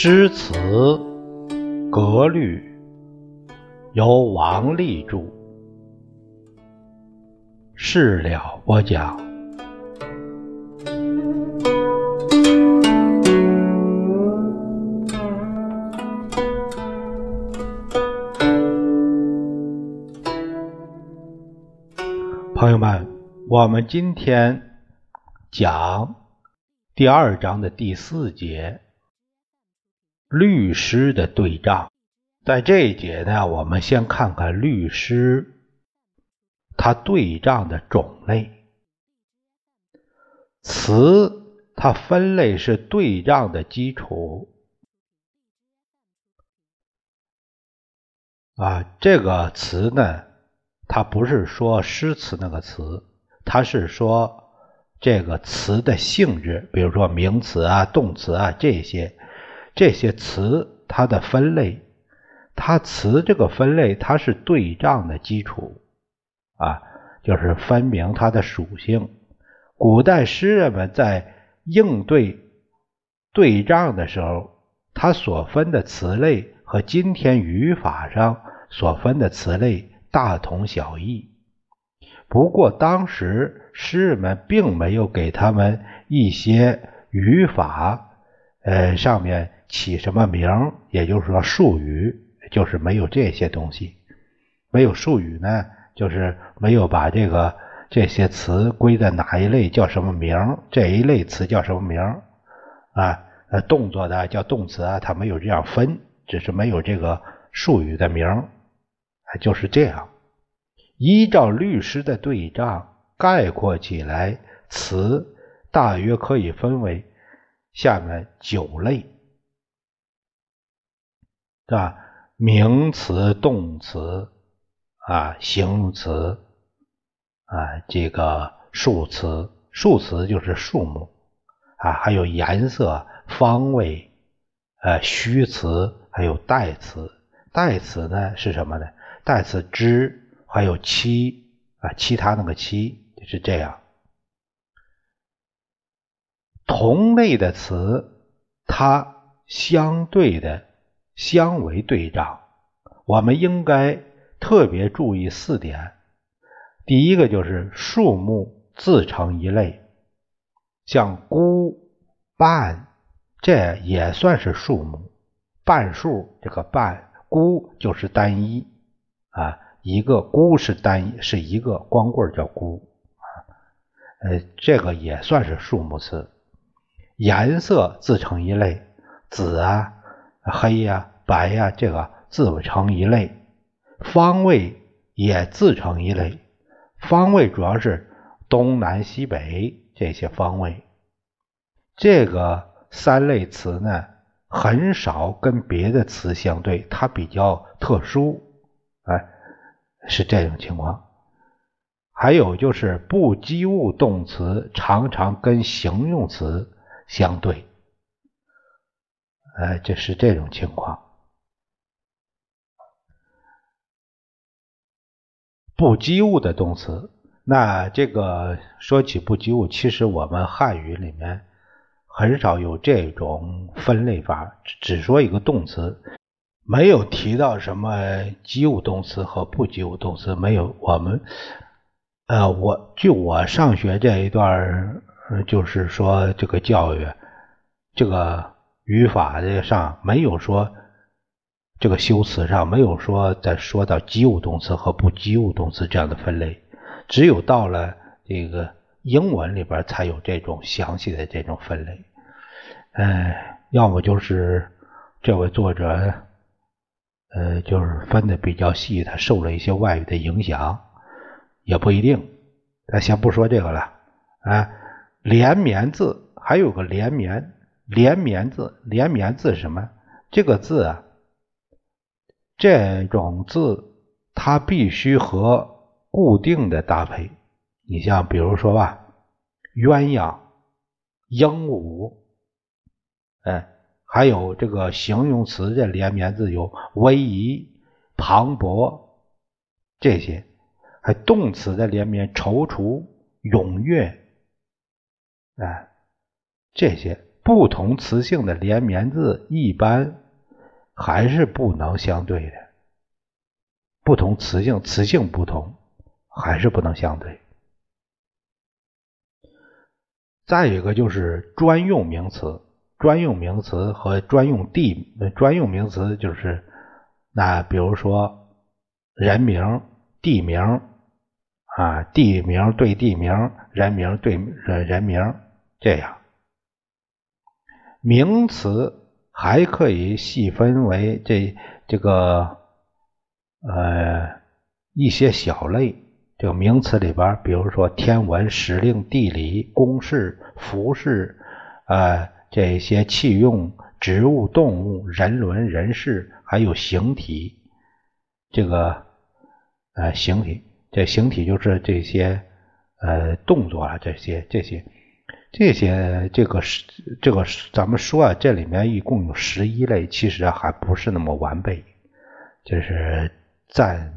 诗词格律，由王立著，事了播讲。朋友们，我们今天讲第二章的第四节。律诗的对仗，在这一节呢，我们先看看律诗它对仗的种类。词它分类是对仗的基础啊。这个词呢，它不是说诗词那个词，它是说这个词的性质，比如说名词啊、动词啊这些。这些词它的分类，它词这个分类它是对仗的基础啊，就是分明它的属性。古代诗人们在应对对仗的时候，他所分的词类和今天语法上所分的词类大同小异。不过当时诗人们并没有给他们一些语法，呃，上面。起什么名？也就是说术语，就是没有这些东西。没有术语呢，就是没有把这个这些词归在哪一类叫什么名？这一类词叫什么名？啊，呃，动作的叫动词啊，它没有这样分，只是没有这个术语的名，就是这样。依照律诗的对仗概括起来，词大约可以分为下面九类。是吧？名词、动词啊，形容词啊，这个数词，数词就是数目啊，还有颜色、方位，呃，虚词，还有代词。代词呢是什么呢？代词之，还有其啊，其他那个其是这样。同类的词，它相对的。相为对仗，我们应该特别注意四点。第一个就是数目自成一类，像孤、半，这也算是数目。半数这个半，孤就是单一啊，一个孤是单一，是一个光棍叫孤啊，呃，这个也算是数目词。颜色自成一类，紫啊。黑呀、白呀，这个自成一类；方位也自成一类。方位主要是东南西北这些方位。这个三类词呢，很少跟别的词相对，它比较特殊，哎，是这种情况。还有就是不及物动词常常跟形容词相对。哎，就是这种情况。不及物的动词，那这个说起不及物，其实我们汉语里面很少有这种分类法，只说一个动词，没有提到什么及物动词和不及物动词，没有。我们，呃，我据我上学这一段，就是说这个教育，这个。语法的上没有说，这个修辞上没有说再说到及物动词和不及物动词这样的分类，只有到了这个英文里边才有这种详细的这种分类。哎，要么就是这位作者，呃，就是分的比较细，他受了一些外语的影响，也不一定。咱先不说这个了，啊，连绵字还有个连绵。连绵字，连绵字什么？这个字啊，这种字它必须和固定的搭配。你像比如说吧，鸳鸯、鹦鹉，哎，还有这个形容词的连绵字有威仪、磅礴这些，还动词的连绵踌躇、踊跃，哎，这些。不同词性的连绵字一般还是不能相对的，不同词性，词性不同，还是不能相对。再一个就是专用名词，专用名词和专用地，专用名词就是那比如说人名、地名啊，地名对地名，人名对人名，这样。名词还可以细分为这这个呃一些小类。这个名词里边，比如说天文、时令、地理、公式、服饰，呃，这些器用、植物、动物、人伦、人事，还有形体。这个呃形体，这形体就是这些呃动作啊，这些这些这些这个是这个咱们说啊，这里面一共有十一类，其实还不是那么完备，就是暂。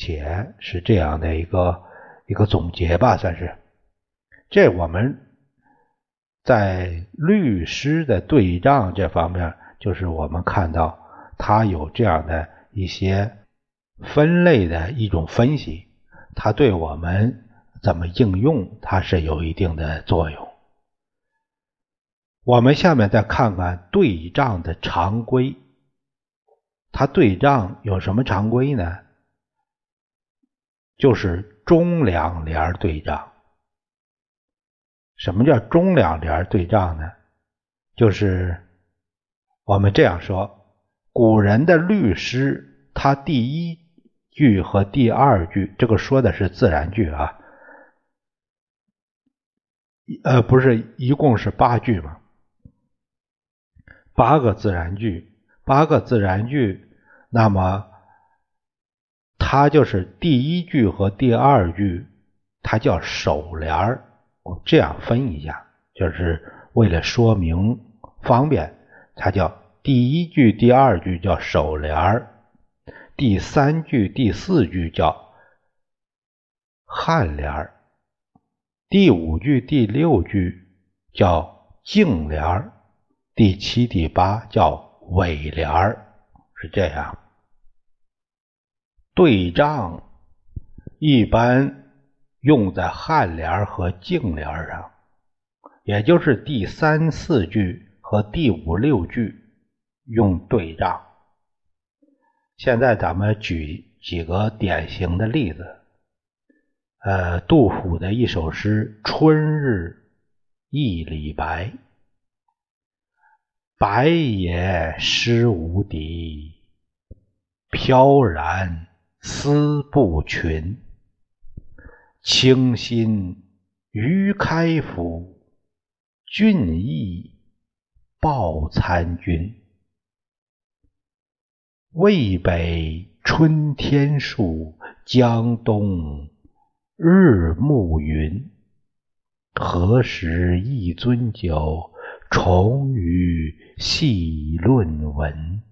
且是这样的一个一个总结吧，算是。这我们在律师的对账这方面，就是我们看到他有这样的一些分类的一种分析，他对我们怎么应用，它是有一定的作用。我们下面再看看对仗的常规，它对仗有什么常规呢？就是中两联对仗。什么叫中两联对仗呢？就是我们这样说：古人的律诗，它第一句和第二句，这个说的是自然句啊，呃，不是，一共是八句嘛，八个自然句，八个自然句，那么。它就是第一句和第二句，它叫首联儿。我这样分一下，就是为了说明方便，它叫第一句、第二句叫首联儿，第三句、第四句叫颔联儿，第五句、第六句叫颈联儿，第七、第八叫尾联儿，是这样。对仗一般用在颔联儿和颈联儿上，也就是第三四句和第五六句用对仗。现在咱们举几个典型的例子。呃，杜甫的一首诗《春日忆李白》：“白也诗无敌，飘然。”思不群，清新于开府，俊逸报参军。渭北春天树，江东日暮云。何时一樽酒，重余细论文？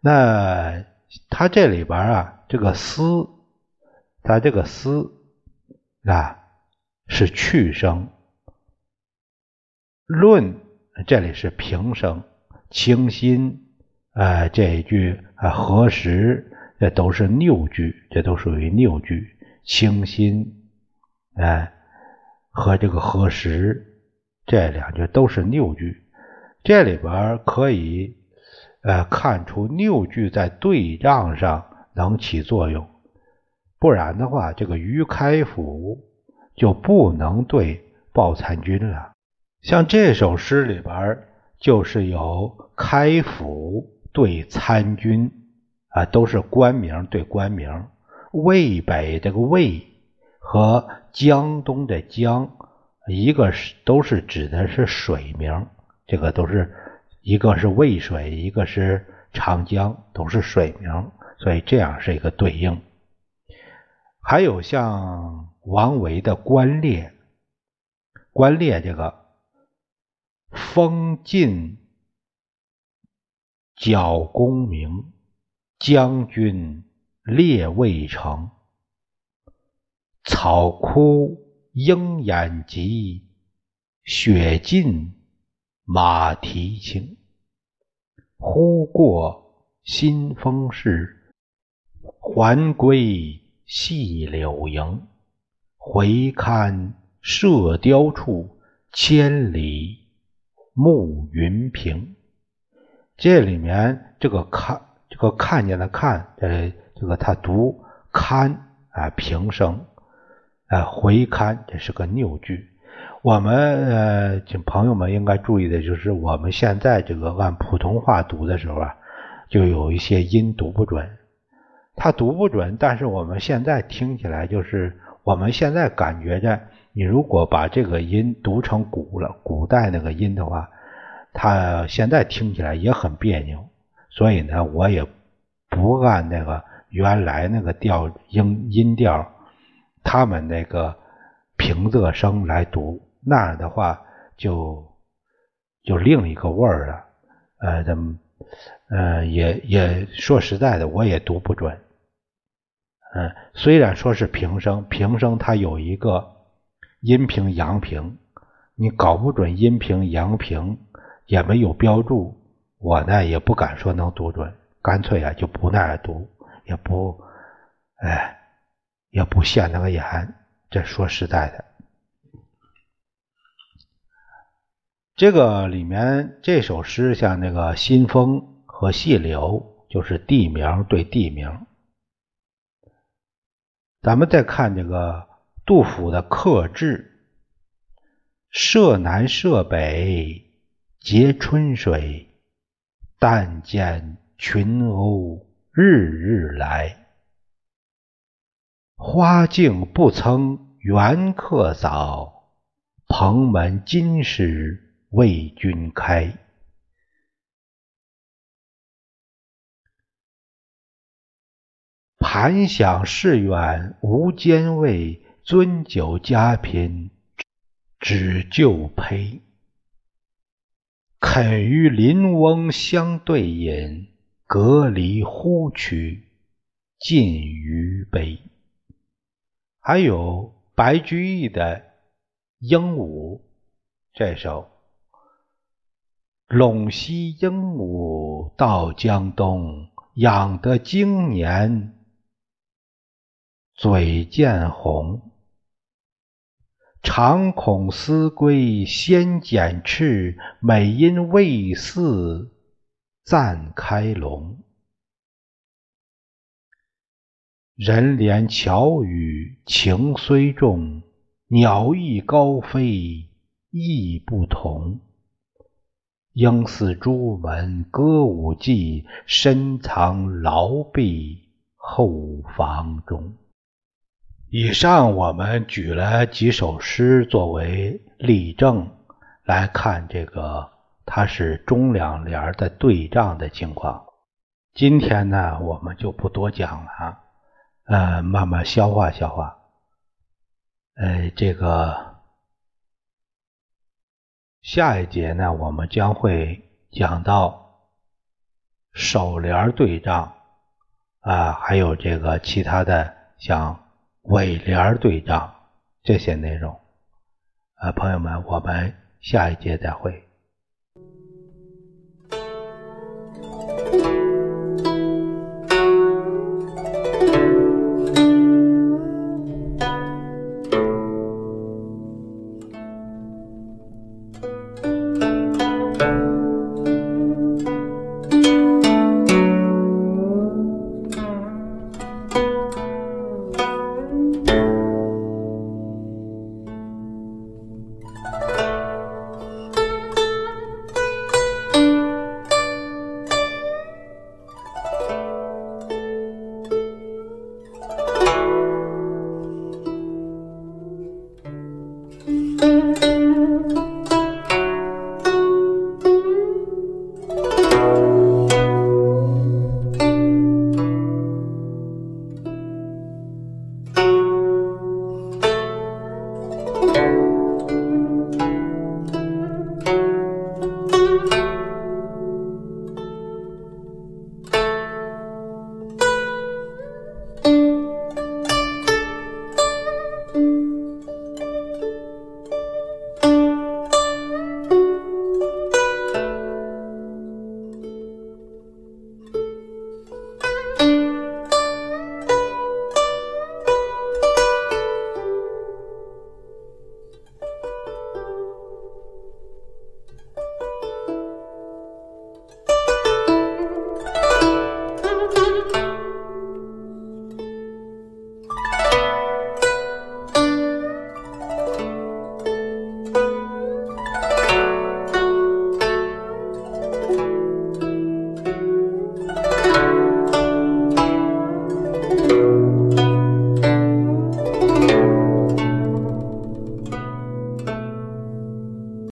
那。它这里边啊，这个“思”，它这个“思”啊是去声，“论”这里是平声，“清新”啊这一句啊，“何时”这都是拗句，这都属于拗句，“清新”哎和这个“何时”这两句都是拗句，这里边可以。呃，看出拗句在对仗上能起作用，不然的话，这个于开府就不能对报参军了。像这首诗里边，就是有开府对参军啊，都是官名对官名。渭北这个渭和江东的江，一个是都是指的是水名，这个都是。一个是渭水，一个是长江，都是水名，所以这样是一个对应。还有像王维的《关猎》，关猎这个风劲角功名，将军猎渭城，草枯鹰眼疾，雪尽。马蹄轻。忽过新丰市，还归细柳营。回看射雕处，千里暮云平。这里面这个看，这个看见的看，呃，这个他读堪啊，平声，啊，回堪，这是个拗句。我们呃，请朋友们应该注意的就是，我们现在这个按普通话读的时候啊，就有一些音读不准。他读不准，但是我们现在听起来就是，我们现在感觉着，你如果把这个音读成古了古代那个音的话，他现在听起来也很别扭。所以呢，我也不按那个原来那个调音音调，他们那个平仄声来读。那样的话，就就另一个味儿了。呃，怎么，呃，也也说实在的，我也读不准。嗯，虽然说是平声，平声它有一个阴平、阳平，你搞不准阴平、阳平，也没有标注，我呢也不敢说能读准，干脆啊就不那样读，也不，哎，也不现那个眼。这说实在的。这个里面这首诗像那个新风和细柳，就是地名对地名。咱们再看这个杜甫的客至，舍南舍北皆春水，但见群鸥日日来。花径不曾缘客扫，蓬门今始。为君开，盘想市远无兼味，樽酒家贫只就胚。肯与邻翁相对饮，隔篱呼取尽余杯。还有白居易的《鹦鹉》这首。陇西鹦鹉到江东，养得经年嘴渐红。常恐思归先剪翅，每因未似暂开笼。人怜巧语情虽重，鸟亦高飞意不同。应似朱门歌舞伎，深藏牢壁后房中。以上我们举了几首诗作为例证，来看这个它是中两联的对仗的情况。今天呢，我们就不多讲了，呃，慢慢消化消化。呃，这个。下一节呢，我们将会讲到首联对仗啊，还有这个其他的像尾联对仗这些内容啊，朋友们，我们下一节再会。